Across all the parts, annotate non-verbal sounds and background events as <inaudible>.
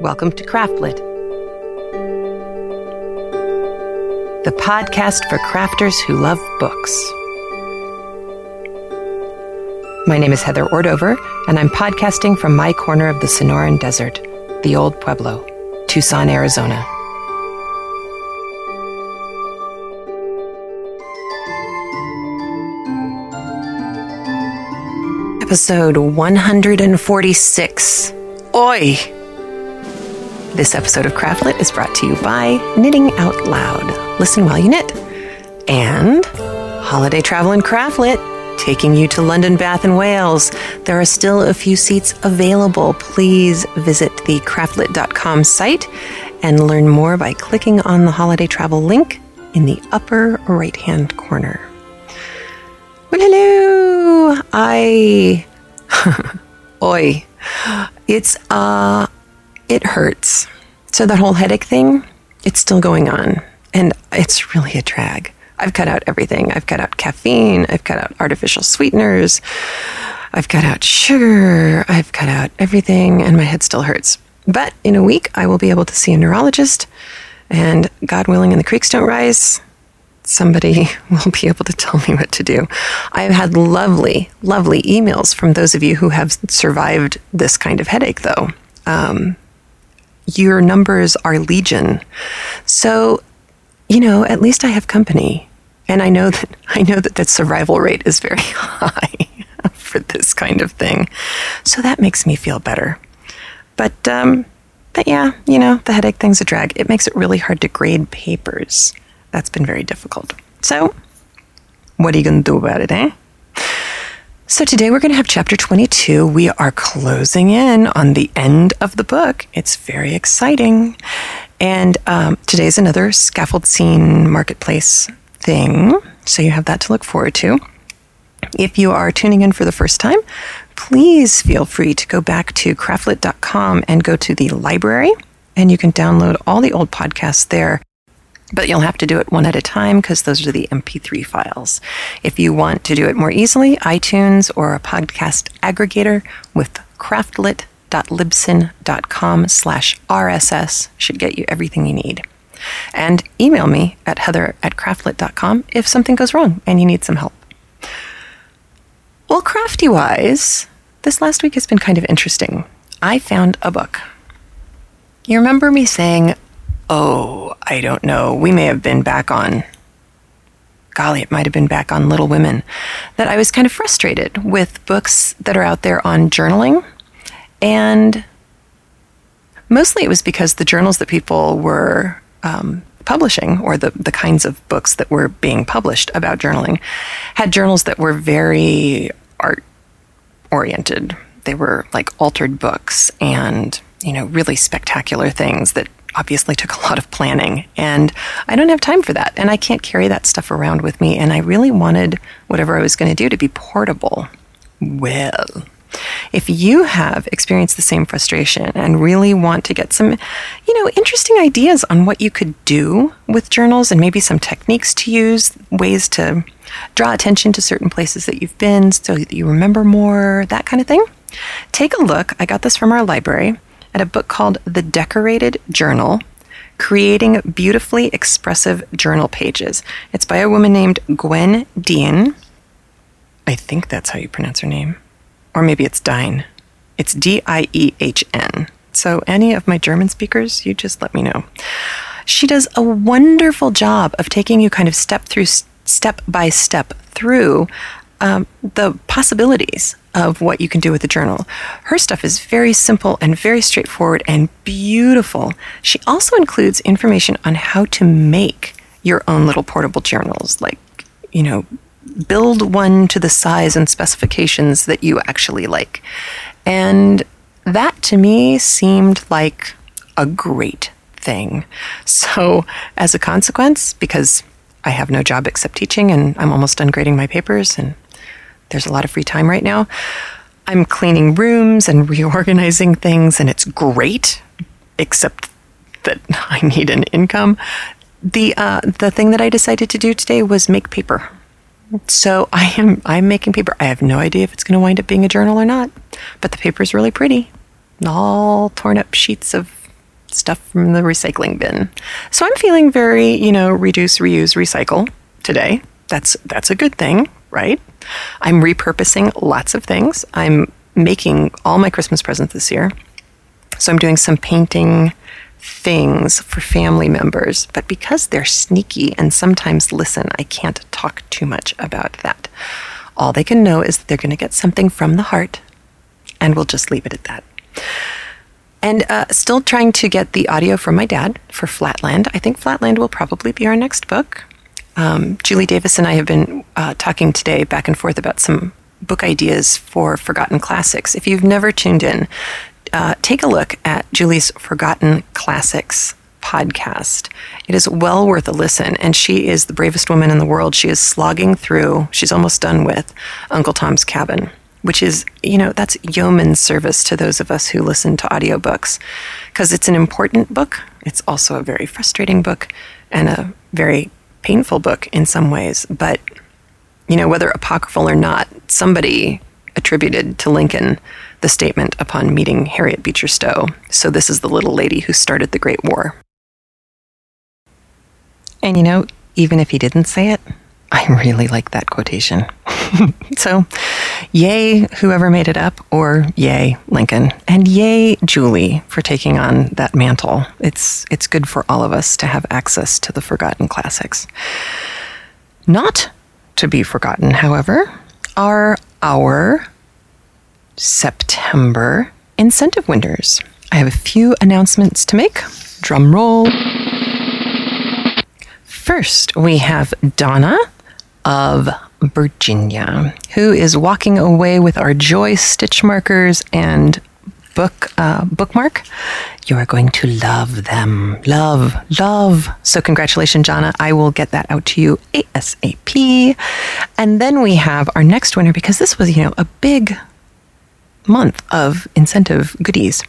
Welcome to Craftlit, the podcast for crafters who love books. My name is Heather Ordover, and I'm podcasting from my corner of the Sonoran Desert, the Old Pueblo, Tucson, Arizona. Episode 146. Oi! This episode of Craftlit is brought to you by Knitting Out Loud. Listen while you knit. And Holiday Travel and Craftlit, taking you to London, Bath, and Wales. There are still a few seats available. Please visit the craftlit.com site and learn more by clicking on the holiday travel link in the upper right hand corner. Well, hello. I. <laughs> Oi. It's, uh, it hurts. So that whole headache thing, it's still going on. And it's really a drag. I've cut out everything. I've cut out caffeine. I've cut out artificial sweeteners. I've cut out sugar. I've cut out everything, and my head still hurts. But in a week, I will be able to see a neurologist. And God willing, and the creeks don't rise, somebody <laughs> will be able to tell me what to do. I've had lovely, lovely emails from those of you who have survived this kind of headache, though. Um, your numbers are legion. So, you know, at least I have company. And I know that <laughs> I know that the survival rate is very <laughs> high for this kind of thing. So that makes me feel better. But um, but yeah, you know, the headache thing's a drag. It makes it really hard to grade papers. That's been very difficult. So, what are you going to do about it, eh? So, today we're going to have chapter 22. We are closing in on the end of the book. It's very exciting. And um, today's another scaffold scene marketplace thing. So, you have that to look forward to. If you are tuning in for the first time, please feel free to go back to craftlit.com and go to the library, and you can download all the old podcasts there but you'll have to do it one at a time because those are the MP3 files. If you want to do it more easily, iTunes or a podcast aggregator with craftlit.libsyn.com slash RSS should get you everything you need. And email me at heather at craftlit.com if something goes wrong and you need some help. Well, crafty wise, this last week has been kind of interesting. I found a book. You remember me saying oh, I don't know, we may have been back on, golly, it might have been back on Little Women, that I was kind of frustrated with books that are out there on journaling. And mostly it was because the journals that people were um, publishing, or the, the kinds of books that were being published about journaling, had journals that were very art oriented. They were like altered books and, you know, really spectacular things that obviously took a lot of planning and I don't have time for that and I can't carry that stuff around with me and I really wanted whatever I was going to do to be portable. Well, if you have experienced the same frustration and really want to get some, you know, interesting ideas on what you could do with journals and maybe some techniques to use, ways to draw attention to certain places that you've been so that you remember more, that kind of thing, take a look. I got this from our library at a book called The Decorated Journal Creating Beautifully Expressive Journal Pages. It's by a woman named Gwen Diehn. I think that's how you pronounce her name. Or maybe it's Dine. It's D I E H N. So, any of my German speakers, you just let me know. She does a wonderful job of taking you kind of step through, step by step through um, the possibilities of what you can do with a journal. Her stuff is very simple and very straightforward and beautiful. She also includes information on how to make your own little portable journals, like, you know, build one to the size and specifications that you actually like. And that to me seemed like a great thing. So, as a consequence, because I have no job except teaching and I'm almost done grading my papers and there's a lot of free time right now. I'm cleaning rooms and <laughs> reorganizing things, and it's great, except that <laughs> I need an income. The uh, the thing that I decided to do today was make paper. So I am I'm making paper. I have no idea if it's going to wind up being a journal or not, but the paper is really pretty. All torn up sheets of stuff from the recycling bin. So I'm feeling very, you know, reduce, reuse, recycle today. That's that's a good thing, right? I'm repurposing lots of things. I'm making all my Christmas presents this year. So I'm doing some painting things for family members, but because they're sneaky and sometimes listen, I can't talk too much about that. All they can know is that they're going to get something from the heart, and we'll just leave it at that. And uh, still trying to get the audio from my dad for Flatland. I think Flatland will probably be our next book. Um, Julie Davis and I have been uh, talking today back and forth about some book ideas for Forgotten Classics. If you've never tuned in, uh, take a look at Julie's Forgotten Classics podcast. It is well worth a listen, and she is the bravest woman in the world. She is slogging through, she's almost done with Uncle Tom's Cabin, which is, you know, that's yeoman's service to those of us who listen to audiobooks because it's an important book. It's also a very frustrating book and a very painful book in some ways, but you know, whether apocryphal or not, somebody attributed to Lincoln the statement upon meeting Harriet Beecher Stowe. So this is the little lady who started the Great War. And you know, even if he didn't say it, I really like that quotation. <laughs> so, yay, whoever made it up, or yay, Lincoln. And yay, Julie, for taking on that mantle. It's, it's good for all of us to have access to the forgotten classics. Not to be forgotten, however, are our September incentive winners. I have a few announcements to make. Drum roll. First, we have Donna of Virginia, who is walking away with our Joy stitch markers and book uh, bookmark. You are going to love them. Love, love. So, congratulations, Jana. I will get that out to you ASAP. And then we have our next winner because this was, you know, a big month of incentive goodies.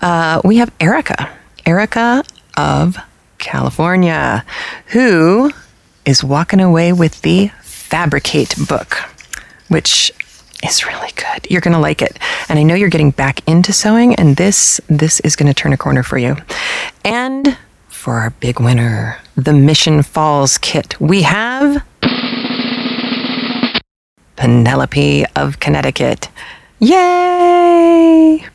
Uh, we have Erica, Erica of California, who is walking away with the Fabricate book, which is really good. You're going to like it. And I know you're getting back into sewing and this this is going to turn a corner for you. And for our big winner, the Mission Falls kit, we have Penelope of Connecticut. Yay!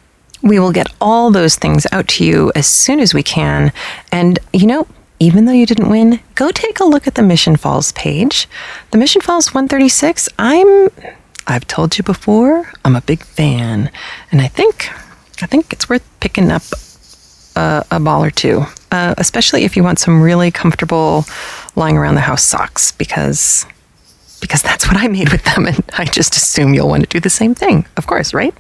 We will get all those things out to you as soon as we can. And you know, even though you didn't win, go take a look at the Mission Falls page. The Mission Falls 136, I'm I've told you before, I'm a big fan, and I think I think it's worth picking up a, a ball or two, uh, especially if you want some really comfortable lying around the house socks, because because that's what I made with them, <laughs> and I just assume you'll want to do the same thing, of course, right?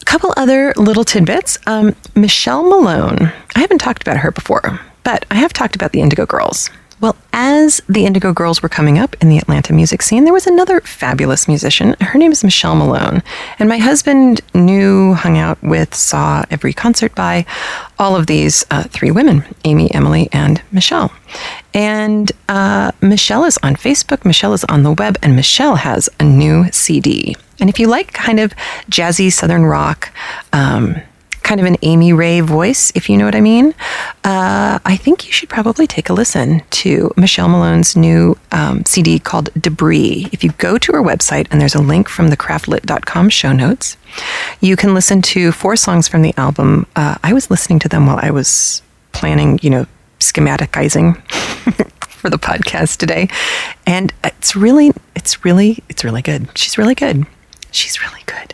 A couple other little tidbits. Um, Michelle Malone. I haven't talked about her before, but I have talked about the Indigo Girls. Well, as the Indigo Girls were coming up in the Atlanta music scene, there was another fabulous musician. Her name is Michelle Malone. And my husband knew, hung out with, saw every concert by all of these uh, three women Amy, Emily, and Michelle. And uh, Michelle is on Facebook, Michelle is on the web, and Michelle has a new CD. And if you like kind of jazzy Southern rock, um, kind of an Amy Ray voice, if you know what I mean, uh, I think you should probably take a listen to Michelle Malone's new um, CD called Debris. If you go to her website and there's a link from the craftlit.com show notes, you can listen to four songs from the album. Uh, I was listening to them while I was planning, you know, schematicizing <laughs> for the podcast today. And it's really, it's really, it's really good. She's really good. She's really good.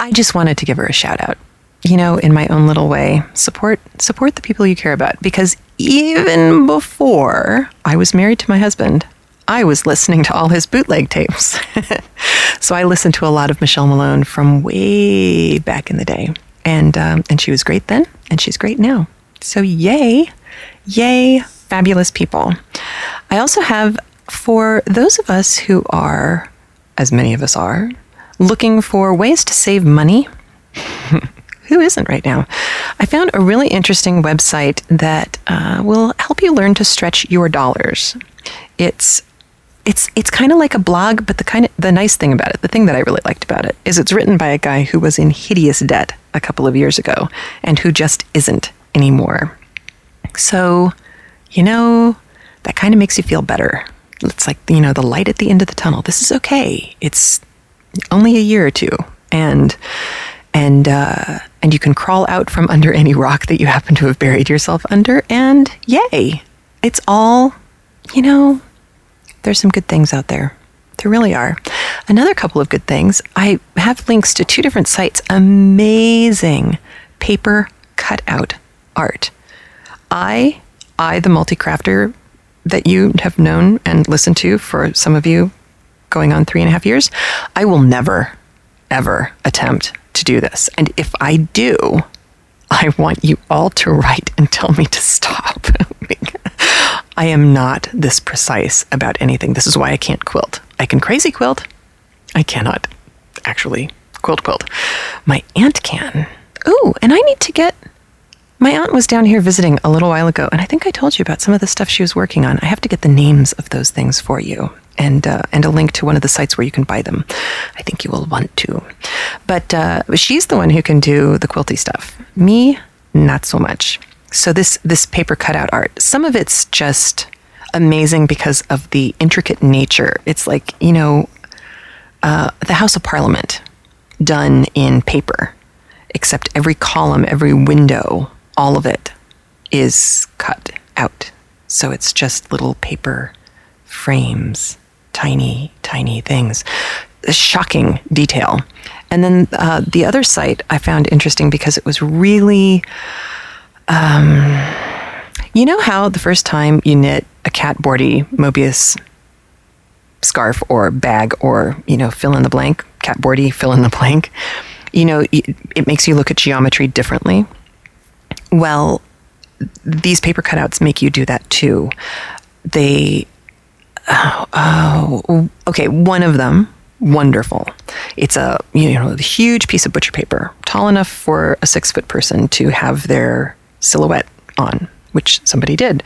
I just wanted to give her a shout out you know, in my own little way, support support the people you care about because even before I was married to my husband, I was listening to all his bootleg tapes. <laughs> so I listened to a lot of Michelle Malone from way back in the day, and um, and she was great then, and she's great now. So yay, yay, fabulous people. I also have for those of us who are, as many of us are, looking for ways to save money. <laughs> who isn't right now? I found a really interesting website that uh, will help you learn to stretch your dollars. It's it's it's kind of like a blog, but the kind of the nice thing about it, the thing that I really liked about it, is it's written by a guy who was in hideous debt a couple of years ago and who just isn't anymore. So, you know, that kind of makes you feel better. It's like you know the light at the end of the tunnel. This is okay. It's only a year or two, and and uh, and you can crawl out from under any rock that you happen to have buried yourself under, and yay, it's all, you know, there's some good things out there. There really are. Another couple of good things. I have links to two different sites. Amazing paper cutout art. I, I, the multi-crafter that you have known and listened to for some of you going on three and a half years, I will never, ever attempt to do this. And if I do, I want you all to write and tell me to stop. <laughs> I am not this precise about anything. This is why I can't quilt. I can crazy quilt. I cannot actually quilt quilt. My aunt can. Ooh, and I need to get. My aunt was down here visiting a little while ago, and I think I told you about some of the stuff she was working on. I have to get the names of those things for you and uh, and a link to one of the sites where you can buy them. I think you will want to. But uh, she's the one who can do the quilty stuff. Me, not so much. So this this paper cutout art, some of it's just amazing because of the intricate nature. It's like you know, uh, the House of Parliament done in paper, except every column, every window, all of it is cut out. So it's just little paper frames tiny, tiny things. Shocking detail. And then uh, the other site I found interesting because it was really, um, you know how the first time you knit a Cat Bordhi Mobius scarf or bag or you know fill in the blank Cat Bordhi fill in the blank, you know it makes you look at geometry differently. Well, these paper cutouts make you do that too. They oh, oh, okay, one of them, wonderful. It's a you know a huge piece of butcher paper, tall enough for a six foot person to have their silhouette on, which somebody did,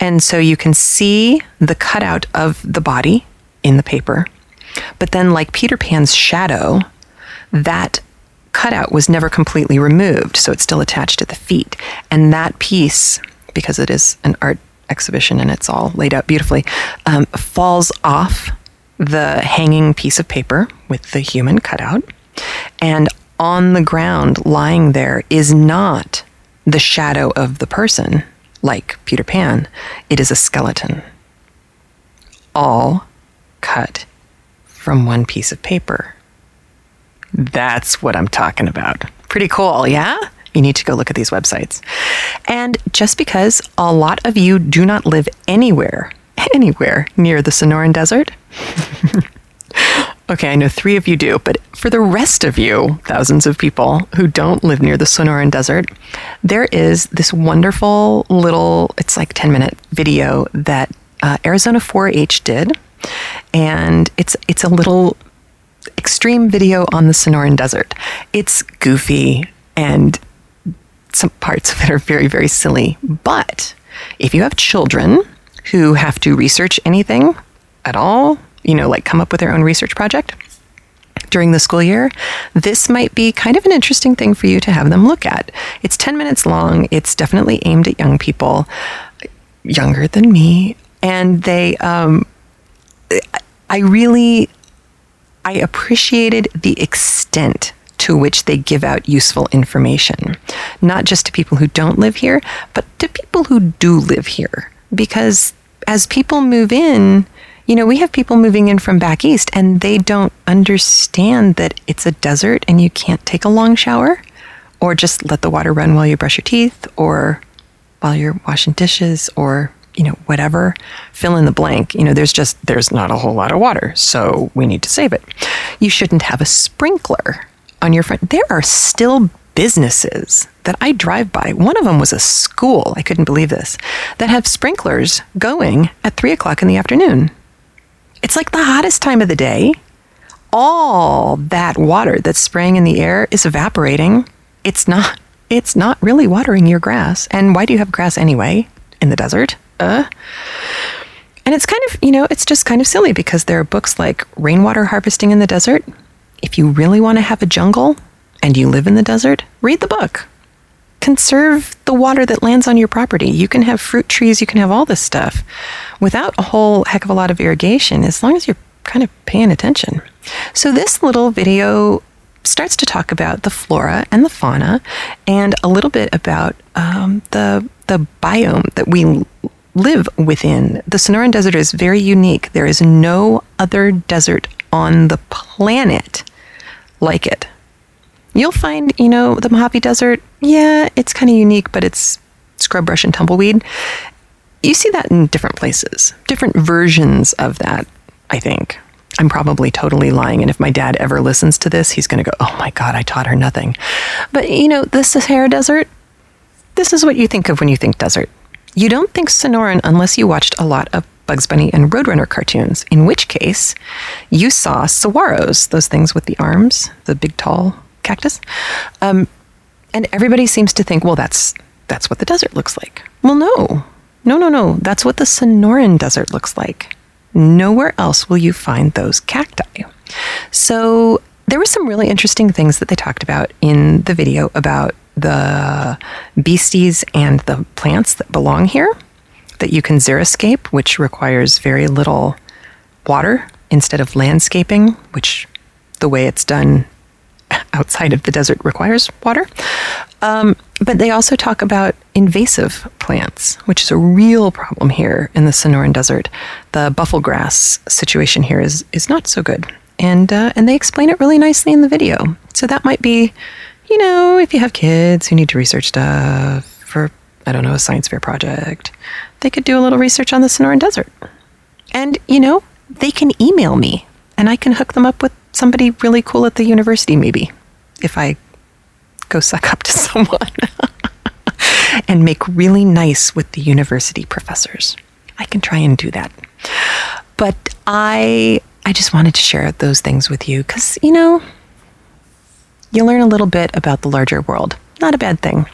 and so you can see the cutout of the body in the paper, but then like Peter Pan's shadow, that cutout was never completely removed, so it's still attached to the feet, and that piece because it is an art exhibition and it's all laid out beautifully, um, falls off the hanging piece of paper with the human cutout. And on the ground, lying there, is not the shadow of the person like Peter Pan, it is a skeleton. All cut from one piece of paper. That's what I'm talking about. Pretty cool, yeah? You need to go look at these websites. And just because a lot of you do not live anywhere, <laughs> anywhere near the Sonoran Desert, <laughs> okay, I know three of you do, but for the rest of you, thousands of people who don't live near the Sonoran Desert, there is this wonderful little, it's like 10 minute video that uh, Arizona 4-H did. And it's it's a little extreme video on the Sonoran Desert. It's goofy and some parts of it are very, very silly. But if you have children who have to research anything at all, you know, like come up with their own research project during the school year, this might be kind of an interesting thing for you to have them look at. It's 10 minutes long. It's definitely aimed at young people, younger than me. And they, um, I really, I appreciated the extent to which they give out useful information, not just to people who don't live here, but to people who do live here. Because as people move in, you know, we have people moving in from back east and they don't understand that it's a desert and you can't take a long shower or just let the water run while you brush your teeth or while you're washing dishes or you know whatever. Fill in the blank. You know there's just there's not a whole lot of water so we need to save it. You shouldn't have a sprinkler on your front, there are still businesses that I drive by. One of them was a school, I couldn't believe this, that have sprinklers going at three o'clock in the afternoon. It's like the hottest time of the day. All that water that's spraying in the air is evaporating. It's not it's not really watering your grass. And why do you have grass anyway in the desert? Uh And it's kind of, you know, it's just kind of silly because there are books like Rainwater Harvesting in the Desert. If you really want to have a jungle and you live in the desert, read the book. Conserve the water that lands on your property. You can have fruit trees, you can have all this stuff without a whole heck of a lot of irrigation as long as you're kind of paying attention. So, this little video starts to talk about the flora and the fauna and a little bit about um, the, the biome that we live within. The Sonoran Desert is very unique. There is no other desert on the planet like it. You'll find, you know, the Mojave Desert, yeah, it's kind of unique, but it's scrub brush and tumbleweed. You see that in different places, different versions of that, I think. I'm probably totally lying. And if my dad ever listens to this, he's going to go, oh my God, I taught her nothing. But, you know, the Sahara Desert, this is what you think of when you think desert. You don't think Sonoran unless you watched a lot of Bugs Bunny and Roadrunner cartoons, in which case you saw saguaros, those things with the arms, the big tall cactus. Um, and everybody seems to think, well, that's that's what the desert looks like. Well, no, no, no, no. That's what the Sonoran Desert looks like. Nowhere else will you find those cacti. So there were some really interesting things that they talked about in the video about the beasties and the plants that belong here. That you can xeriscape, which requires very little water instead of landscaping, which the way it's done <laughs> outside of the desert requires water. Um, but they also talk about invasive plants, which is a real problem here in the Sonoran Desert. The buffelgrass situation here is is not so good, and uh, and they explain it really nicely in the video. So that might be, you know, if you have kids who need to research stuff for I don't know a science fair project, they could do a little research on the Sonoran Desert, and you know they can email me, and I can hook them up with somebody really cool at the university, maybe, if I go suck up to <laughs> someone and make really nice with the university professors. I can try and do that. But I I just wanted to share those things with you cuz you know, you learn a little bit about the larger world. Not a bad thing.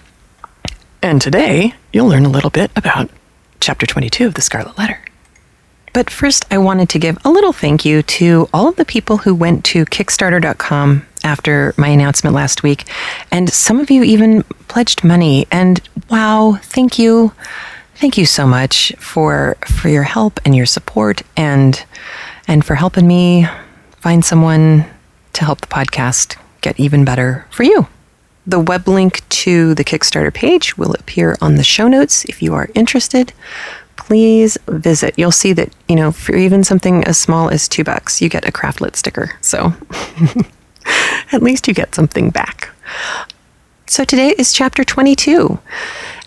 And today, you'll learn a little bit about chapter 22 of the Scarlet Letter. But first, I wanted to give a little thank you to all of the people who went to Kickstarter.com after my announcement last week. And some of you even pledged money. And wow, thank you. Thank you so much for for your help and your support and and for helping me find someone to help the podcast get even better for you. The web link to the Kickstarter page will appear on the show notes if you are interested please visit. You'll see that, you know, for even something as small as two bucks, you get a craftlit sticker. So <laughs> at least you get something back. So today is chapter 22.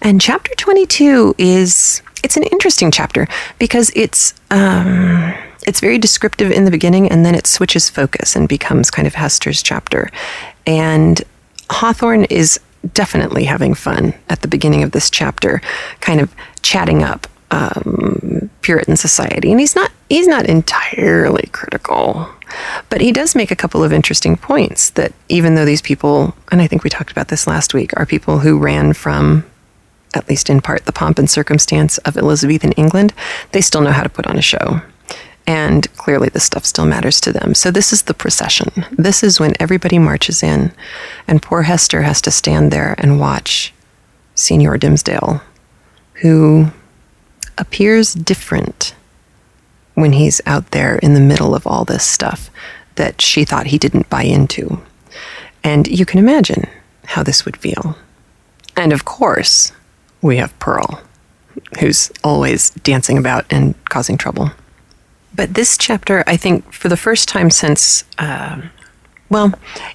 And chapter 22 is it's an interesting chapter because it's um, it's very descriptive in the beginning and then it switches focus and becomes kind of Hester's chapter. And Hawthorne is definitely having fun at the beginning of this chapter, kind of chatting up um, Puritan society, and he's not he's not entirely critical, but he does make a couple of interesting points. That even though these people, and I think we talked about this last week, are people who ran from, at least in part, the pomp and circumstance of Elizabethan England, they still know how to put on a show. And clearly, this stuff still matters to them. So, this is the procession. This is when everybody marches in, and poor Hester has to stand there and watch Senior Dimmesdale, who appears different when he's out there in the middle of all this stuff that she thought he didn't buy into. And you can imagine how this would feel. And of course, we have Pearl, who's always dancing about and causing trouble. But this chapter, I think, for the first time since, uh, well,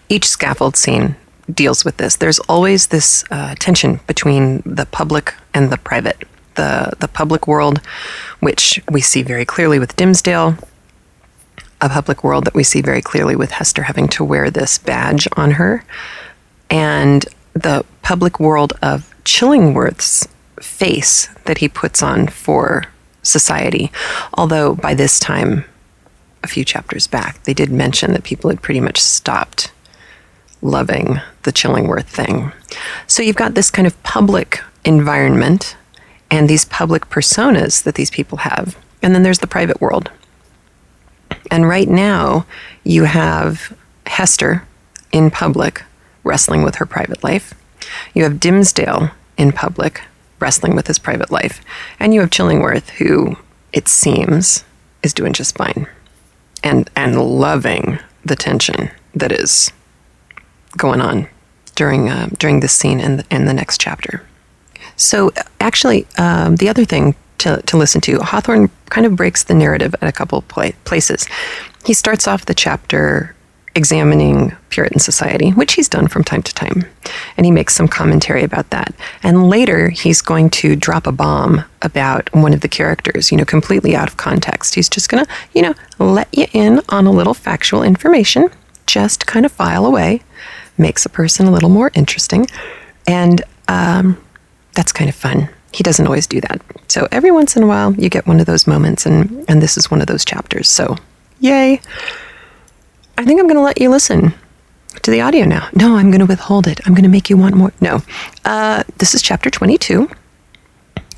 each scaffold scene deals with this. There's always this uh, tension between the public and the private the, the public world, which we see very clearly with Dimmesdale, a public world that we see very clearly with Hester having to wear this badge on her, and the public world of Chillingworth's face that he puts on for society. Although by this time, a few chapters back, they did mention that people had pretty much stopped loving the Chillingworth thing. So you've got this kind of public environment and these public personas that these people have. And then there's the private world. And right now, you have Hester in public wrestling with her private life. You have Dimmesdale in public wrestling with his private life. And you have Chillingworth, who it seems is doing just fine and, and loving the tension that is going on during, uh, during this scene and, the, in the next chapter. So, actually, um, the other thing to, to listen to, Hawthorne kind of breaks the narrative at a couple places. He starts off the chapter examining Puritan society, which he's done from time to time. And he makes some commentary about that. And later, he's going to drop a bomb about one of the characters, you know, completely out of context. He's just going to, you know, let you in on a little factual information, just kind of file away, makes a person a little more interesting. And um, that's kind of fun. He doesn't always do that. So every once in a while, you get one of those moments, and, and this is one of those chapters. So, yay. I think I'm going to let you listen to the audio now. No, I'm going to withhold it. I'm going to make you want more. No. Uh, this is chapter 22.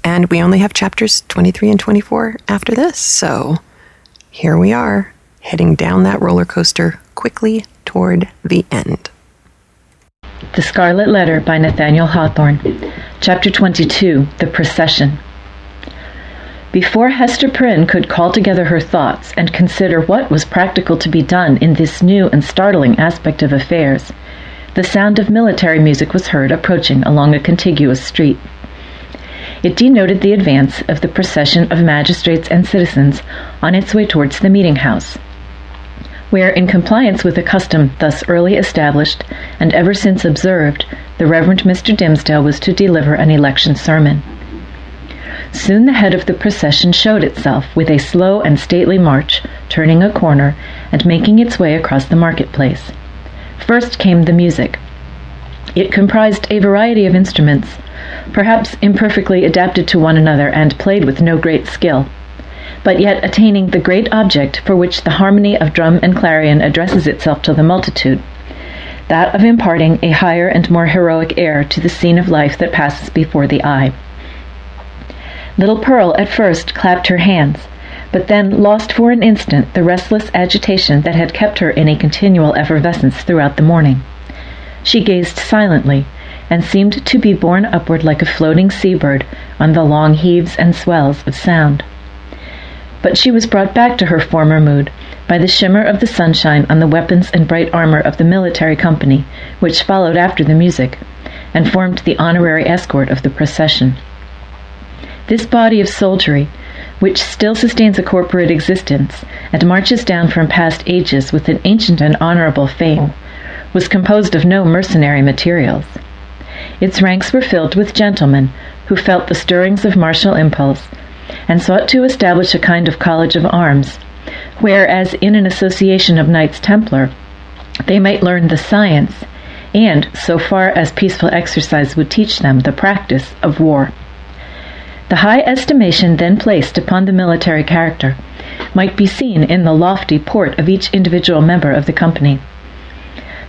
And we only have chapters 23 and 24 after this. So here we are, heading down that roller coaster quickly toward the end. The Scarlet Letter by Nathaniel Hawthorne. Chapter 22 The Procession. Before Hester Prynne could call together her thoughts and consider what was practical to be done in this new and startling aspect of affairs, the sound of military music was heard approaching along a contiguous street. It denoted the advance of the procession of magistrates and citizens on its way towards the meeting house, where, in compliance with a custom thus early established and ever since observed, the Reverend Mr. Dimmesdale was to deliver an election sermon. Soon the head of the procession showed itself with a slow and stately march, turning a corner and making its way across the marketplace. First came the music. It comprised a variety of instruments, perhaps imperfectly adapted to one another and played with no great skill, but yet attaining the great object for which the harmony of drum and clarion addresses itself to the multitude that of imparting a higher and more heroic air to the scene of life that passes before the eye. Little Pearl at first clapped her hands, but then lost for an instant the restless agitation that had kept her in a continual effervescence throughout the morning. She gazed silently, and seemed to be borne upward like a floating sea-bird on the long heaves and swells of sound. But she was brought back to her former mood by the shimmer of the sunshine on the weapons and bright armor of the military company, which followed after the music, and formed the honorary escort of the procession. This body of soldiery, which still sustains a corporate existence and marches down from past ages with an ancient and honorable fame, was composed of no mercenary materials. Its ranks were filled with gentlemen who felt the stirrings of martial impulse and sought to establish a kind of college of arms, whereas in an association of Knights Templar, they might learn the science and, so far as peaceful exercise would teach them, the practice of war. The high estimation then placed upon the military character might be seen in the lofty port of each individual member of the company.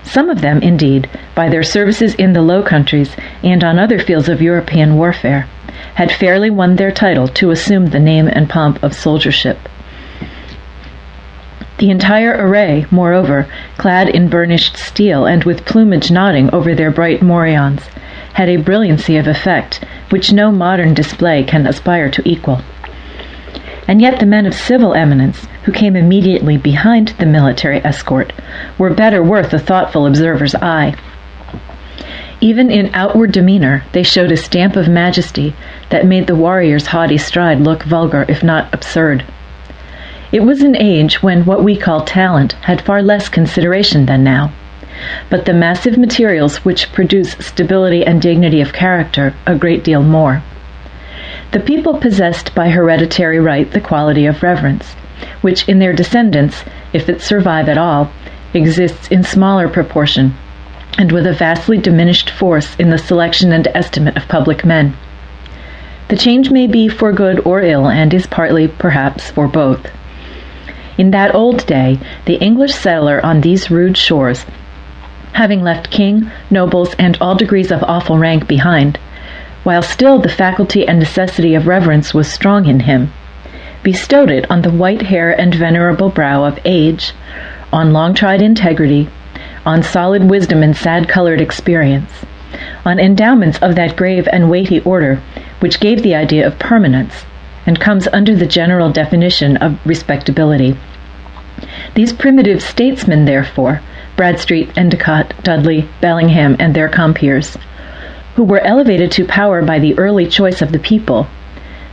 Some of them, indeed, by their services in the Low Countries and on other fields of European warfare, had fairly won their title to assume the name and pomp of soldiership. The entire array, moreover, clad in burnished steel and with plumage nodding over their bright morions, had a brilliancy of effect which no modern display can aspire to equal. And yet the men of civil eminence, who came immediately behind the military escort, were better worth a thoughtful observer's eye. Even in outward demeanor, they showed a stamp of majesty that made the warrior's haughty stride look vulgar, if not absurd. It was an age when what we call talent had far less consideration than now but the massive materials which produce stability and dignity of character a great deal more. The people possessed by hereditary right the quality of reverence, which in their descendants, if it survive at all, exists in smaller proportion, and with a vastly diminished force in the selection and estimate of public men. The change may be for good or ill, and is partly, perhaps, for both. In that old day, the English settler on these rude shores having left king, nobles, and all degrees of awful rank behind, while still the faculty and necessity of reverence was strong in him, bestowed it on the white hair and venerable brow of age, on long tried integrity, on solid wisdom and sad colored experience, on endowments of that grave and weighty order which gave the idea of permanence and comes under the general definition of respectability. These primitive statesmen, therefore, Bradstreet, Endicott, Dudley, Bellingham, and their compeers, who were elevated to power by the early choice of the people,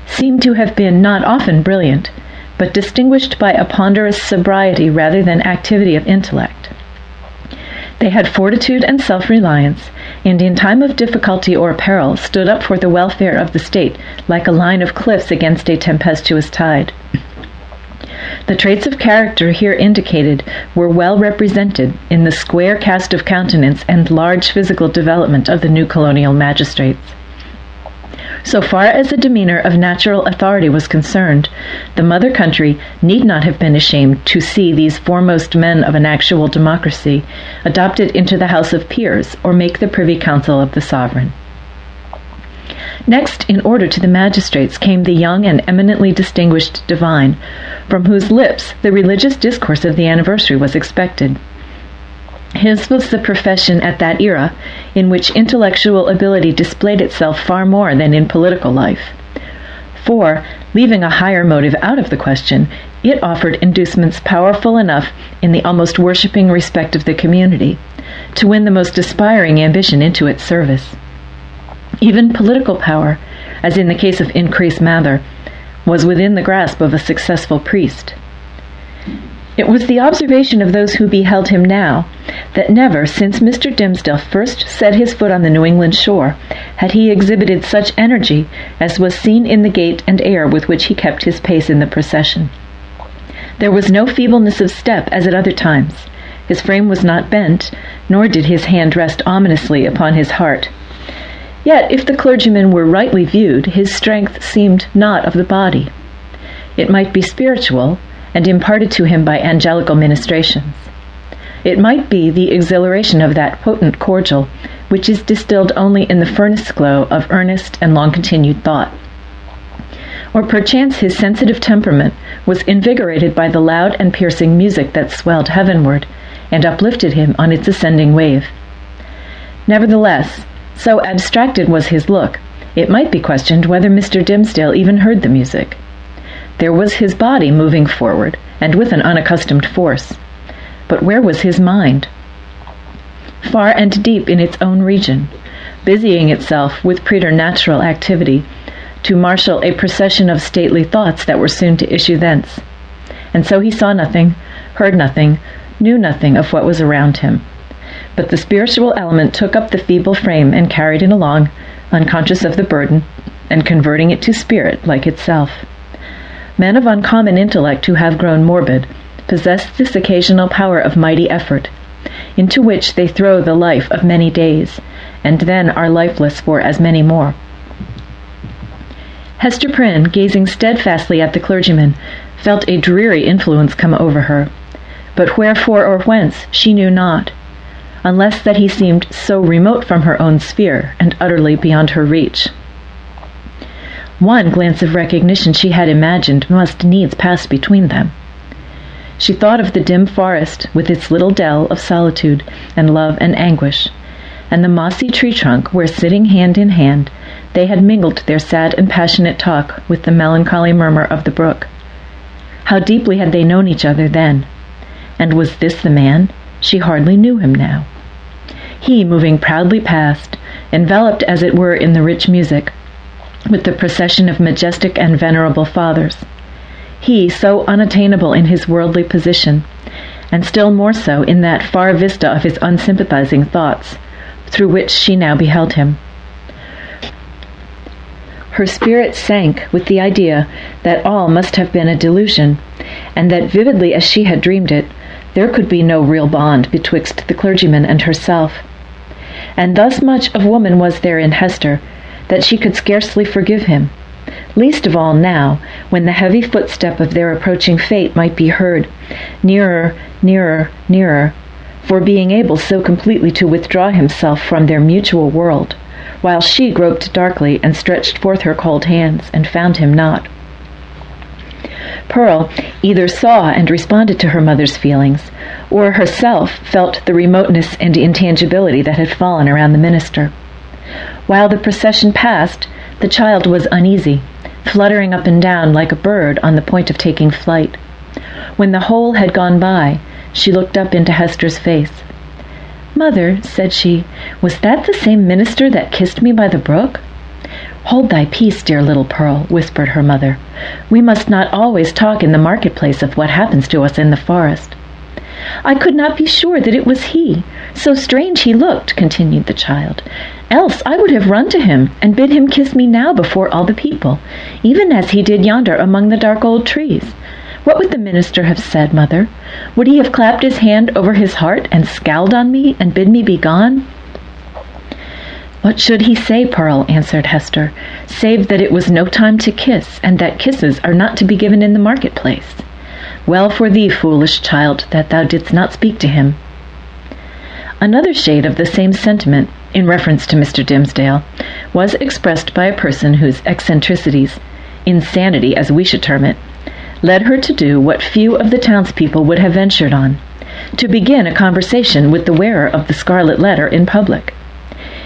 seem to have been not often brilliant, but distinguished by a ponderous sobriety rather than activity of intellect. They had fortitude and self reliance, and in time of difficulty or peril stood up for the welfare of the state like a line of cliffs against a tempestuous tide. The traits of character here indicated were well represented in the square cast of countenance and large physical development of the new colonial magistrates. So far as the demeanor of natural authority was concerned, the mother country need not have been ashamed to see these foremost men of an actual democracy adopted into the House of Peers or make the Privy Council of the sovereign. Next in order to the magistrates came the young and eminently distinguished divine, from whose lips the religious discourse of the anniversary was expected. His was the profession at that era in which intellectual ability displayed itself far more than in political life. For, leaving a higher motive out of the question, it offered inducements powerful enough in the almost worshipping respect of the community to win the most aspiring ambition into its service. Even political power, as in the case of Increase Mather, was within the grasp of a successful priest. It was the observation of those who beheld him now that never since Mr. Dimmesdale first set his foot on the New England shore had he exhibited such energy as was seen in the gait and air with which he kept his pace in the procession. There was no feebleness of step as at other times. His frame was not bent, nor did his hand rest ominously upon his heart. Yet, if the clergyman were rightly viewed, his strength seemed not of the body. It might be spiritual, and imparted to him by angelical ministrations. It might be the exhilaration of that potent cordial which is distilled only in the furnace glow of earnest and long continued thought. Or perchance his sensitive temperament was invigorated by the loud and piercing music that swelled heavenward and uplifted him on its ascending wave. Nevertheless, so abstracted was his look, it might be questioned whether Mr. Dimmesdale even heard the music. There was his body moving forward, and with an unaccustomed force. But where was his mind? Far and deep in its own region, busying itself with preternatural activity to marshal a procession of stately thoughts that were soon to issue thence. And so he saw nothing, heard nothing, knew nothing of what was around him. But the spiritual element took up the feeble frame and carried it along, unconscious of the burden, and converting it to spirit like itself. Men of uncommon intellect who have grown morbid possess this occasional power of mighty effort, into which they throw the life of many days, and then are lifeless for as many more. Hester Prynne, gazing steadfastly at the clergyman, felt a dreary influence come over her, but wherefore or whence she knew not, unless that he seemed so remote from her own sphere and utterly beyond her reach. One glance of recognition she had imagined must needs pass between them. She thought of the dim forest with its little dell of solitude and love and anguish, and the mossy tree trunk where, sitting hand in hand, they had mingled their sad and passionate talk with the melancholy murmur of the brook. How deeply had they known each other then? And was this the man? She hardly knew him now. He moving proudly past, enveloped as it were in the rich music, with the procession of majestic and venerable fathers. He so unattainable in his worldly position, and still more so in that far vista of his unsympathizing thoughts, through which she now beheld him. Her spirit sank with the idea that all must have been a delusion, and that vividly as she had dreamed it, there could be no real bond betwixt the clergyman and herself. And thus much of woman was there in Hester that she could scarcely forgive him, least of all now, when the heavy footstep of their approaching fate might be heard, nearer, nearer, nearer, for being able so completely to withdraw himself from their mutual world, while she groped darkly and stretched forth her cold hands and found him not. Pearl either saw and responded to her mother's feelings, or herself felt the remoteness and intangibility that had fallen around the minister. While the procession passed, the child was uneasy, fluttering up and down like a bird on the point of taking flight. When the whole had gone by, she looked up into Hester's face. Mother, said she, was that the same minister that kissed me by the brook? Hold thy peace, dear little Pearl, whispered her mother. We must not always talk in the marketplace of what happens to us in the forest. I could not be sure that it was he. So strange he looked, continued the child. Else I would have run to him and bid him kiss me now before all the people, even as he did yonder among the dark old trees. What would the minister have said, mother? Would he have clapped his hand over his heart and scowled on me and bid me be gone? What should he say, Pearl? answered Hester, save that it was no time to kiss, and that kisses are not to be given in the marketplace. Well for thee, foolish child, that thou didst not speak to him. Another shade of the same sentiment, in reference to Mr. Dimmesdale, was expressed by a person whose eccentricities, insanity as we should term it, led her to do what few of the townspeople would have ventured on to begin a conversation with the wearer of the scarlet letter in public.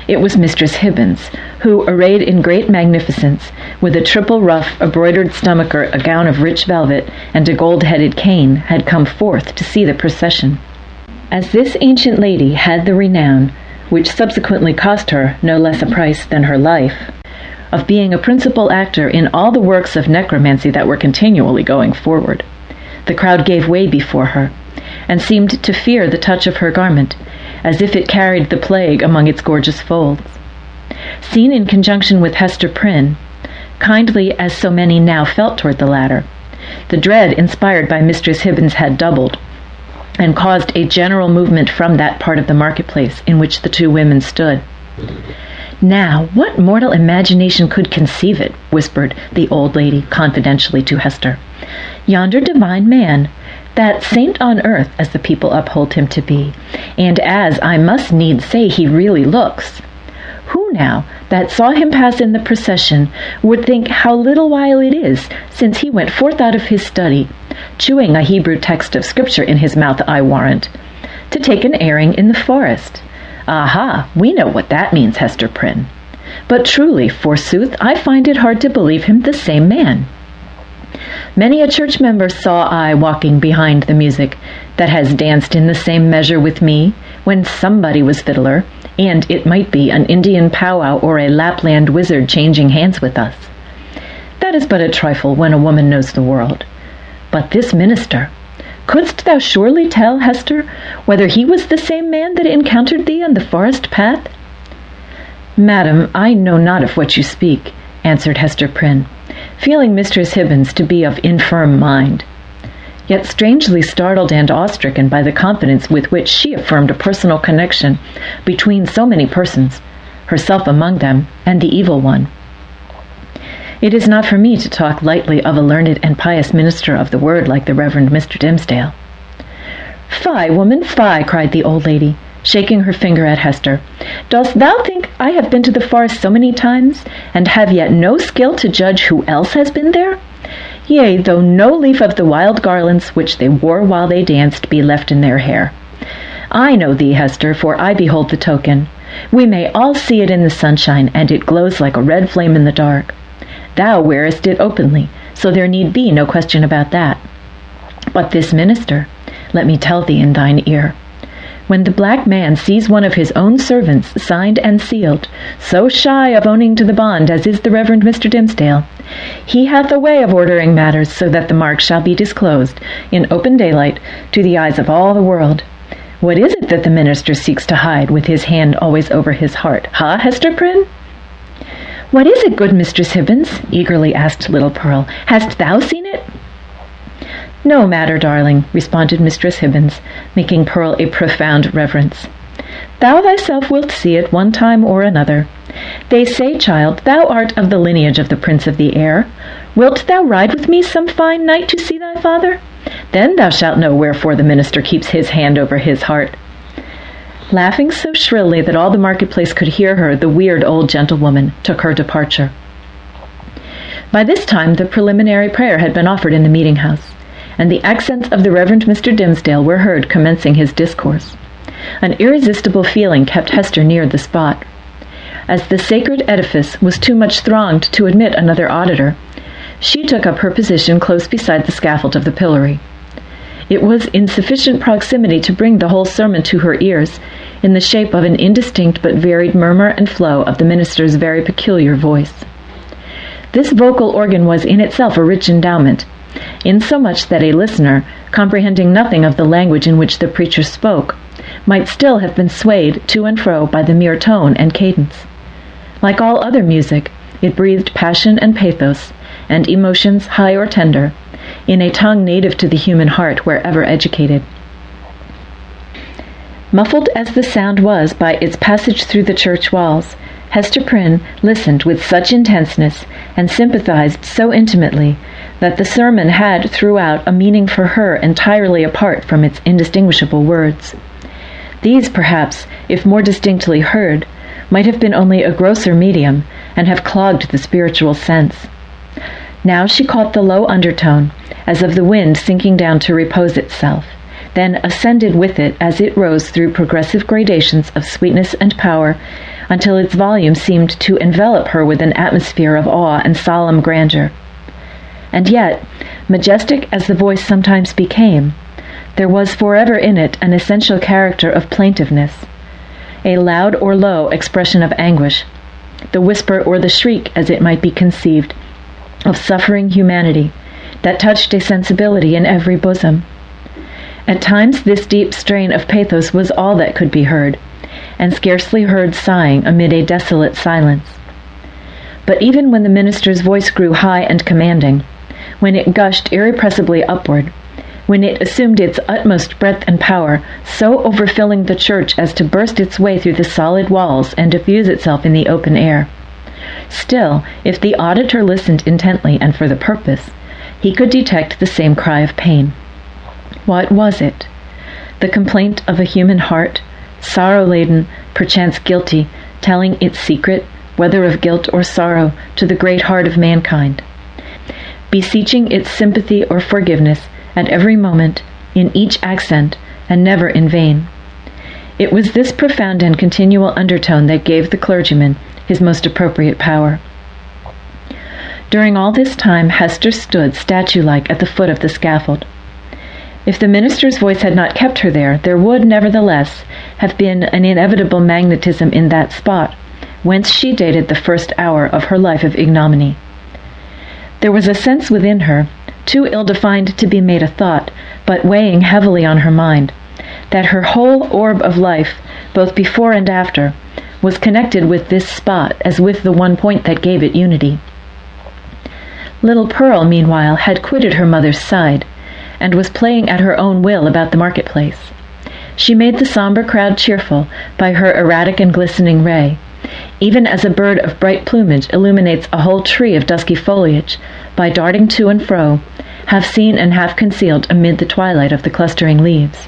It was Mistress Hibbins, who, arrayed in great magnificence, with a triple ruff, a broidered stomacher, a gown of rich velvet, and a gold headed cane, had come forth to see the procession. As this ancient lady had the renown, which subsequently cost her no less a price than her life, of being a principal actor in all the works of necromancy that were continually going forward. The crowd gave way before her, and seemed to fear the touch of her garment, as if it carried the plague among its gorgeous folds. Seen in conjunction with Hester Prynne, kindly as so many now felt toward the latter, the dread inspired by Mistress Hibbins had doubled, and caused a general movement from that part of the marketplace in which the two women stood. Now, what mortal imagination could conceive it? whispered the old lady confidentially to Hester. Yonder divine man, that saint on earth, as the people uphold him to be, and as I must needs say he really looks. Who now, that saw him pass in the procession, would think how little while it is since he went forth out of his study, chewing a Hebrew text of Scripture in his mouth, I warrant, to take an airing in the forest? Aha, we know what that means, Hester Prynne. But truly, forsooth, I find it hard to believe him the same man. Many a church member saw I walking behind the music that has danced in the same measure with me when somebody was fiddler, and it might be an Indian powwow or a Lapland wizard changing hands with us. That is but a trifle when a woman knows the world. But this minister, Couldst thou surely tell, Hester, whether he was the same man that encountered thee on the forest path? Madam, I know not of what you speak, answered Hester Prynne, feeling Mistress Hibbins to be of infirm mind, yet strangely startled and awe-stricken by the confidence with which she affirmed a personal connection between so many persons, herself among them, and the evil one. It is not for me to talk lightly of a learned and pious minister of the word like the Reverend Mr. Dimmesdale. Fie, woman, fie, cried the old lady, shaking her finger at Hester. Dost thou think I have been to the forest so many times, and have yet no skill to judge who else has been there? Yea, though no leaf of the wild garlands which they wore while they danced be left in their hair. I know thee, Hester, for I behold the token. We may all see it in the sunshine, and it glows like a red flame in the dark. Thou wearest it openly, so there need be no question about that. But this minister, let me tell thee in thine ear, when the black man sees one of his own servants signed and sealed, so shy of owning to the bond as is the Reverend Mr. Dimmesdale, he hath a way of ordering matters so that the mark shall be disclosed in open daylight to the eyes of all the world. What is it that the minister seeks to hide with his hand always over his heart? Ha, Hester Prynne? What is it, good Mistress Hibbins? eagerly asked little Pearl. Hast thou seen it? No matter, darling, responded Mistress Hibbins, making Pearl a profound reverence. Thou thyself wilt see it one time or another. They say, child, thou art of the lineage of the Prince of the Air. Wilt thou ride with me some fine night to see thy father? Then thou shalt know wherefore the minister keeps his hand over his heart. Laughing so shrilly that all the marketplace could hear her, the weird old gentlewoman took her departure. By this time, the preliminary prayer had been offered in the meeting house, and the accents of the Reverend Mr. Dimmesdale were heard commencing his discourse. An irresistible feeling kept Hester near the spot. As the sacred edifice was too much thronged to admit another auditor, she took up her position close beside the scaffold of the pillory. It was in sufficient proximity to bring the whole sermon to her ears in the shape of an indistinct but varied murmur and flow of the minister's very peculiar voice. This vocal organ was in itself a rich endowment, insomuch that a listener, comprehending nothing of the language in which the preacher spoke, might still have been swayed to and fro by the mere tone and cadence. Like all other music, it breathed passion and pathos, and emotions high or tender, in a tongue native to the human heart wherever educated. Muffled as the sound was by its passage through the church walls, Hester Prynne listened with such intenseness and sympathized so intimately that the sermon had throughout a meaning for her entirely apart from its indistinguishable words. These, perhaps, if more distinctly heard, might have been only a grosser medium and have clogged the spiritual sense. Now she caught the low undertone, as of the wind sinking down to repose itself, then ascended with it as it rose through progressive gradations of sweetness and power until its volume seemed to envelop her with an atmosphere of awe and solemn grandeur. And yet, majestic as the voice sometimes became, there was forever in it an essential character of plaintiveness, a loud or low expression of anguish, the whisper or the shriek, as it might be conceived, of suffering humanity that touched a sensibility in every bosom. At times, this deep strain of pathos was all that could be heard, and scarcely heard sighing amid a desolate silence. But even when the minister's voice grew high and commanding, when it gushed irrepressibly upward, when it assumed its utmost breadth and power, so overfilling the church as to burst its way through the solid walls and diffuse itself in the open air. Still, if the auditor listened intently and for the purpose, he could detect the same cry of pain. What was it? The complaint of a human heart, sorrow laden, perchance guilty, telling its secret, whether of guilt or sorrow, to the great heart of mankind, beseeching its sympathy or forgiveness at every moment, in each accent, and never in vain. It was this profound and continual undertone that gave the clergyman his most appropriate power. During all this time, Hester stood statue like at the foot of the scaffold. If the minister's voice had not kept her there, there would, nevertheless, have been an inevitable magnetism in that spot, whence she dated the first hour of her life of ignominy. There was a sense within her, too ill defined to be made a thought, but weighing heavily on her mind, that her whole orb of life, both before and after, was connected with this spot as with the one point that gave it unity. Little Pearl, meanwhile, had quitted her mother's side, and was playing at her own will about the marketplace. She made the somber crowd cheerful by her erratic and glistening ray, even as a bird of bright plumage illuminates a whole tree of dusky foliage by darting to and fro, half seen and half concealed amid the twilight of the clustering leaves.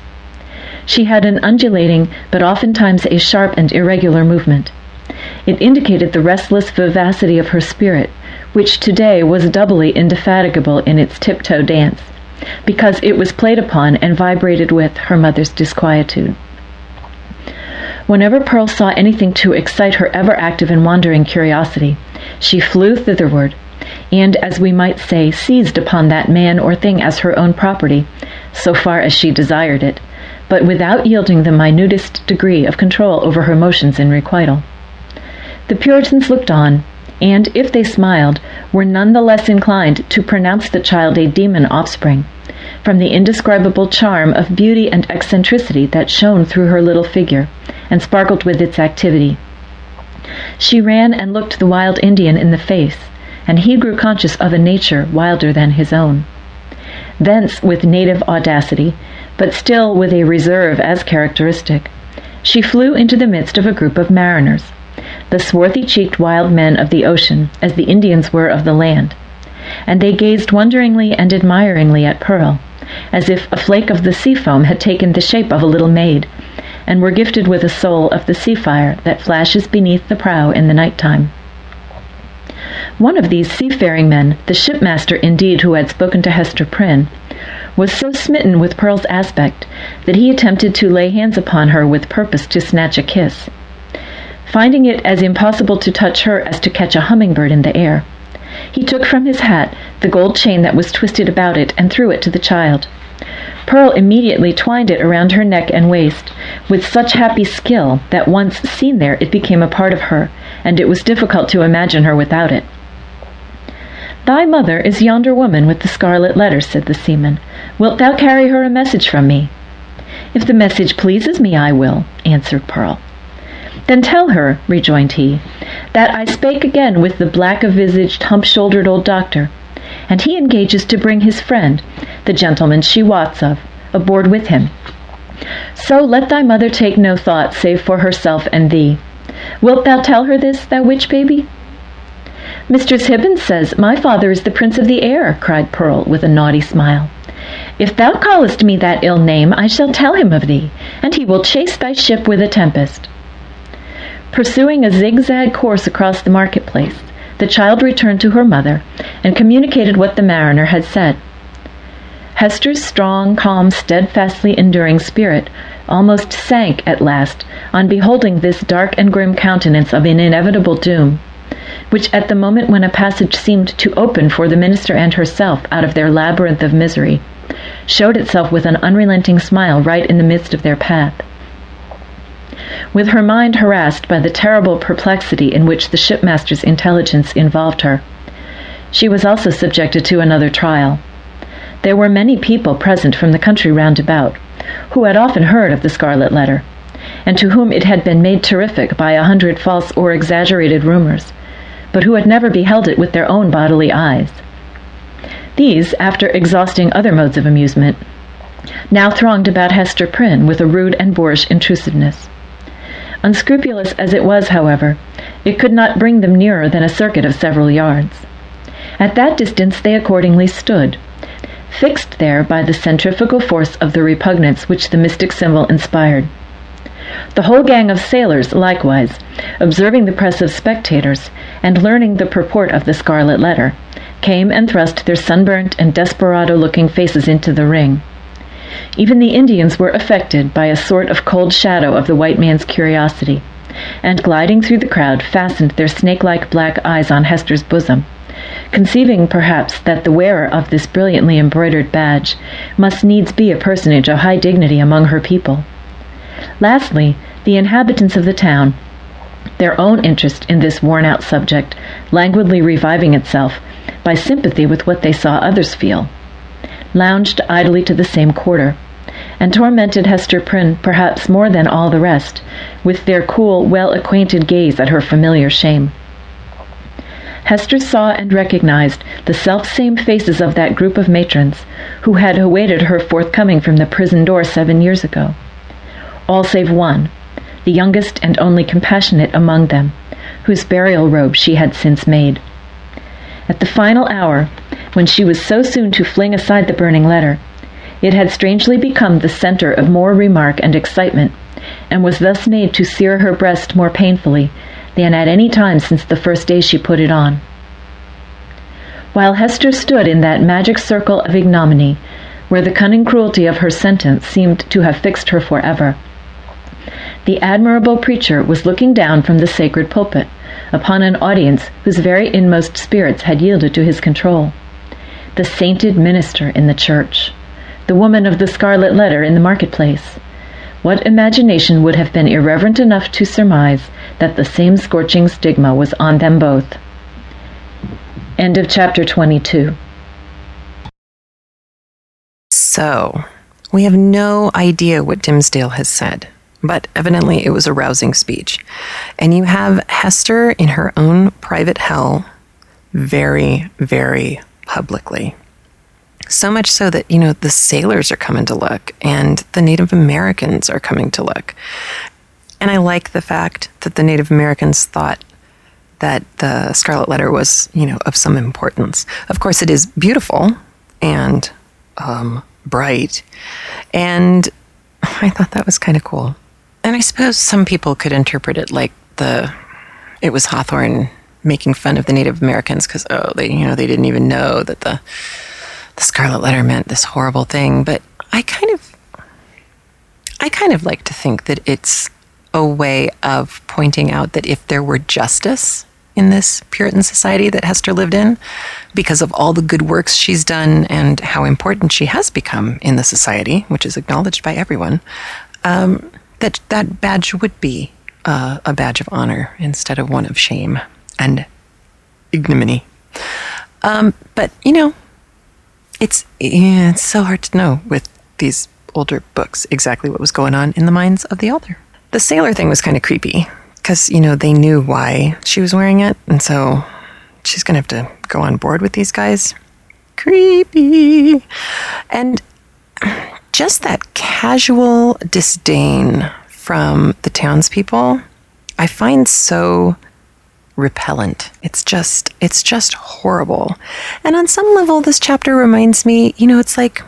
She had an undulating, but oftentimes a sharp and irregular movement. It indicated the restless vivacity of her spirit, which today was doubly indefatigable in its tiptoe dance because it was played upon and vibrated with her mother's disquietude. Whenever Pearl saw anything to excite her ever active and wandering curiosity, she flew thitherward, and, as we might say, seized upon that man or thing as her own property, so far as she desired it, but without yielding the minutest degree of control over her motions in requital. The Puritans looked on, and, if they smiled, were none the less inclined to pronounce the child a demon offspring, from the indescribable charm of beauty and eccentricity that shone through her little figure, and sparkled with its activity. She ran and looked the wild Indian in the face, and he grew conscious of a nature wilder than his own. Thence, with native audacity, but still with a reserve as characteristic, she flew into the midst of a group of mariners, the swarthy cheeked wild men of the ocean, as the Indians were of the land. And they gazed wonderingly and admiringly at Pearl, as if a flake of the sea foam had taken the shape of a little maid, and were gifted with a soul of the sea fire that flashes beneath the prow in the night time. One of these seafaring men, the shipmaster indeed who had spoken to Hester Prynne, was so smitten with Pearl's aspect that he attempted to lay hands upon her with purpose to snatch a kiss. Finding it as impossible to touch her as to catch a hummingbird in the air, he took from his hat the gold chain that was twisted about it and threw it to the child. Pearl immediately twined it around her neck and waist with such happy skill that once seen there it became a part of her, and it was difficult to imagine her without it. Thy mother is yonder woman with the scarlet letter, said the seaman. Wilt thou carry her a message from me? If the message pleases me, I will, answered Pearl. Then tell her, rejoined he, that I spake again with the black-visaged, hump-shouldered old doctor, and he engages to bring his friend, the gentleman she wots of, aboard with him. So let thy mother take no thought save for herself and thee. Wilt thou tell her this, thou witch baby? Mistress Hibbins says my father is the prince of the air, cried Pearl with a naughty smile. If thou callest me that ill name, I shall tell him of thee, and he will chase thy ship with a tempest. Pursuing a zigzag course across the marketplace, the child returned to her mother and communicated what the mariner had said. Hester's strong, calm, steadfastly enduring spirit almost sank at last on beholding this dark and grim countenance of an inevitable doom which at the moment when a passage seemed to open for the minister and herself out of their labyrinth of misery, showed itself with an unrelenting smile right in the midst of their path. With her mind harassed by the terrible perplexity in which the shipmaster's intelligence involved her, she was also subjected to another trial. There were many people present from the country round about, who had often heard of the Scarlet Letter, and to whom it had been made terrific by a hundred false or exaggerated rumors, but who had never beheld it with their own bodily eyes. These, after exhausting other modes of amusement, now thronged about Hester Prynne with a rude and boorish intrusiveness. Unscrupulous as it was, however, it could not bring them nearer than a circuit of several yards. At that distance they accordingly stood, fixed there by the centrifugal force of the repugnance which the mystic symbol inspired. The whole gang of sailors, likewise, observing the press of spectators, and learning the purport of the scarlet letter, came and thrust their sunburnt and desperado looking faces into the ring. Even the Indians were affected by a sort of cold shadow of the white man's curiosity, and gliding through the crowd fastened their snake like black eyes on Hester's bosom, conceiving perhaps that the wearer of this brilliantly embroidered badge must needs be a personage of high dignity among her people. Lastly, the inhabitants of the town, their own interest in this worn out subject languidly reviving itself by sympathy with what they saw others feel, lounged idly to the same quarter, and tormented Hester Prynne perhaps more than all the rest with their cool, well acquainted gaze at her familiar shame. Hester saw and recognized the self-same faces of that group of matrons who had awaited her forthcoming from the prison door seven years ago all save one, the youngest and only compassionate among them, whose burial robe she had since made. At the final hour, when she was so soon to fling aside the burning letter, it had strangely become the center of more remark and excitement, and was thus made to sear her breast more painfully than at any time since the first day she put it on. While Hester stood in that magic circle of ignominy, where the cunning cruelty of her sentence seemed to have fixed her forever, the admirable preacher was looking down from the sacred pulpit upon an audience whose very inmost spirits had yielded to his control. The sainted minister in the church, the woman of the scarlet letter in the marketplace. What imagination would have been irreverent enough to surmise that the same scorching stigma was on them both? End of chapter 22. So, we have no idea what Dimmesdale has said but evidently it was a rousing speech. And you have Hester in her own private hell very, very publicly. So much so that, you know, the sailors are coming to look and the Native Americans are coming to look. And I like the fact that the Native Americans thought that the Scarlet Letter was, you know, of some importance. Of course, it is beautiful and um, bright. And I thought that was kind of cool. And I suppose some people could interpret it like the it was Hawthorne making fun of the Native Americans because oh they you know they didn't even know that the the Scarlet Letter meant this horrible thing. But I kind of I kind of like to think that it's a way of pointing out that if there were justice in this Puritan society that Hester lived in, because of all the good works she's done and how important she has become in the society, which is acknowledged by everyone, um, that that badge would be uh, a badge of honor instead of one of shame and ignominy. Um, but you know, it's yeah, it's so hard to know with these older books exactly what was going on in the minds of the author. The sailor thing was kind of creepy because, you know, they knew why she was wearing it. And so she's to have to go on board with these guys. Creepy. And just that casual disdain from the townspeople, I find so repellent. It's just it's just horrible. And on some level this chapter reminds me, you know, it's like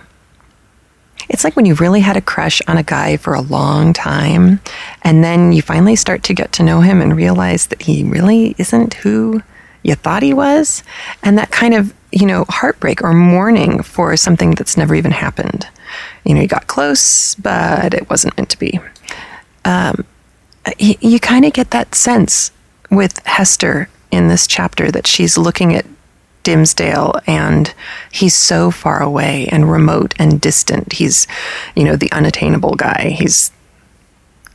it's like when you really had a crush on a guy for a long time, and then you finally start to get to know him and realize that he really isn't who you thought he was. And that kind of, you know, heartbreak or mourning for something that's never even happened. You know, you got close, but it wasn't meant to be. Um, you, you kind of get that sense with Hester in this chapter that she's looking at Dimmesdale and he's so far away and remote and distant. He's, you know, the unattainable guy. He's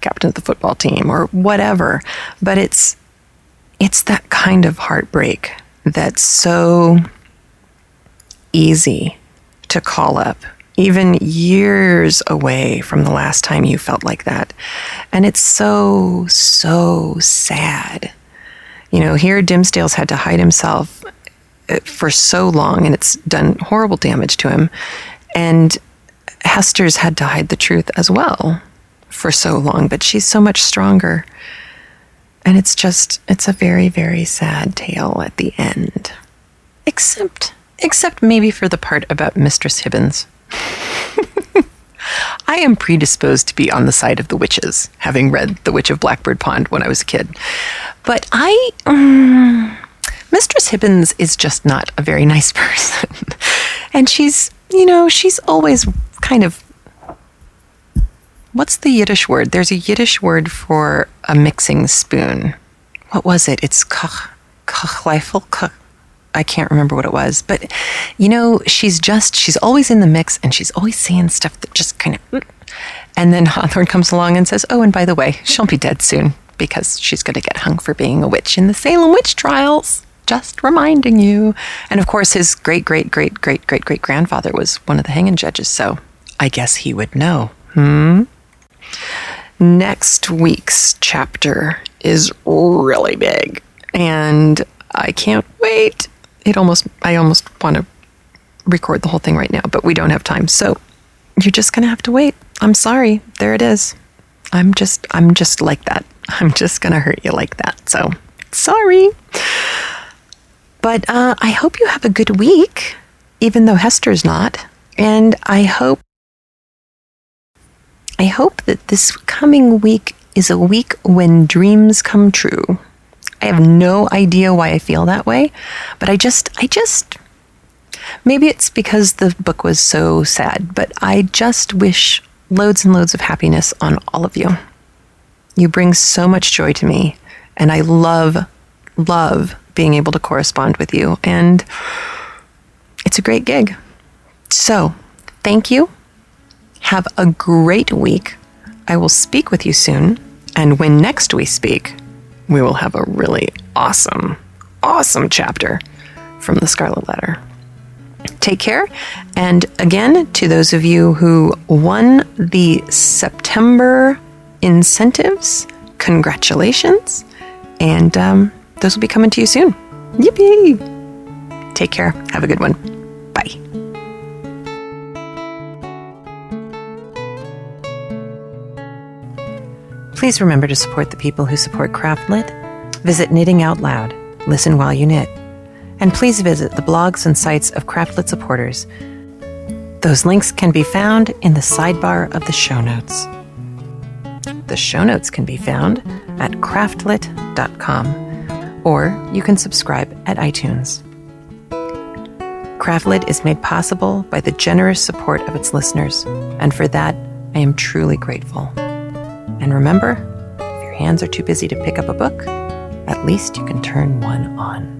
captain of the football team or whatever. But it's it's that kind of heartbreak that's so easy to call up even years away from the last time you felt like that. And it's so, so sad. You know, here Dimmesdale's had to hide himself uh, for so long and it's done horrible damage to him. And Hester's had to hide the truth as well for so long, but she's so much stronger. And it's just, it's a very, very sad tale at the end. Except, except maybe for the part about Mistress Hibbins. <laughs> I am predisposed to be on the side of the witches, having read The Witch of Blackbird Pond when I was a kid. But I. Um, Mistress Hibbins is just not a very nice person. and she's, you know, she's always kind of. What's the Yiddish word? There's a Yiddish word for a mixing spoon. What was it? It's kach, kachleifel, kach. I can't remember what it was, but you know, she's just, she's always in the mix and she's always saying stuff that just kind of. And then <laughs> Hawthorne comes along and says, Oh, and by the way, she'll be dead soon because she's going to get hung for being a witch in the Salem witch trials just reminding you. And of course, his great, great, great, great, great, great grandfather was one of the hanging judges, so I guess he would know. Hmm? Next week's chapter is really big, and I can't wait. It almost, I almost want to record the whole thing right now, but we don't have time. So you're just going to have to wait. I'm sorry. There it is. I'm just, I'm just like that. <laughs> I'm just going to hurt you like that. So sorry. But uh, I hope you have a good week, even though Hester's not. And I hope I hope that this coming week is a week when dreams come true. I have no idea why I feel that way, but I just I just maybe it's because the book was so sad, but I just wish loads and loads of happiness on all of you. You bring so much joy to me, and I love love being able to correspond with you. And it's a great gig. So, thank you. Have a great week. I will speak with you soon. And when next we speak, we will have a really awesome, awesome chapter from the Scarlet Letter. Take care. And again, to those of you who won the September incentives, congratulations. And um, those will be coming to you soon. Yippee! Take care. Have a good one. Bye. Please remember to support the people who support Craftlit. Visit Knitting Out Loud. Listen while you knit. And please visit the blogs and sites of Craftlit supporters. Those links can be found in the sidebar of the show notes. The show notes can be found at craftlit.com or you can subscribe at iTunes. Craftlit is made possible by the generous support of its listeners, and for that, I am truly grateful. And remember, if your hands are too busy to pick up a book, at least you can turn one on.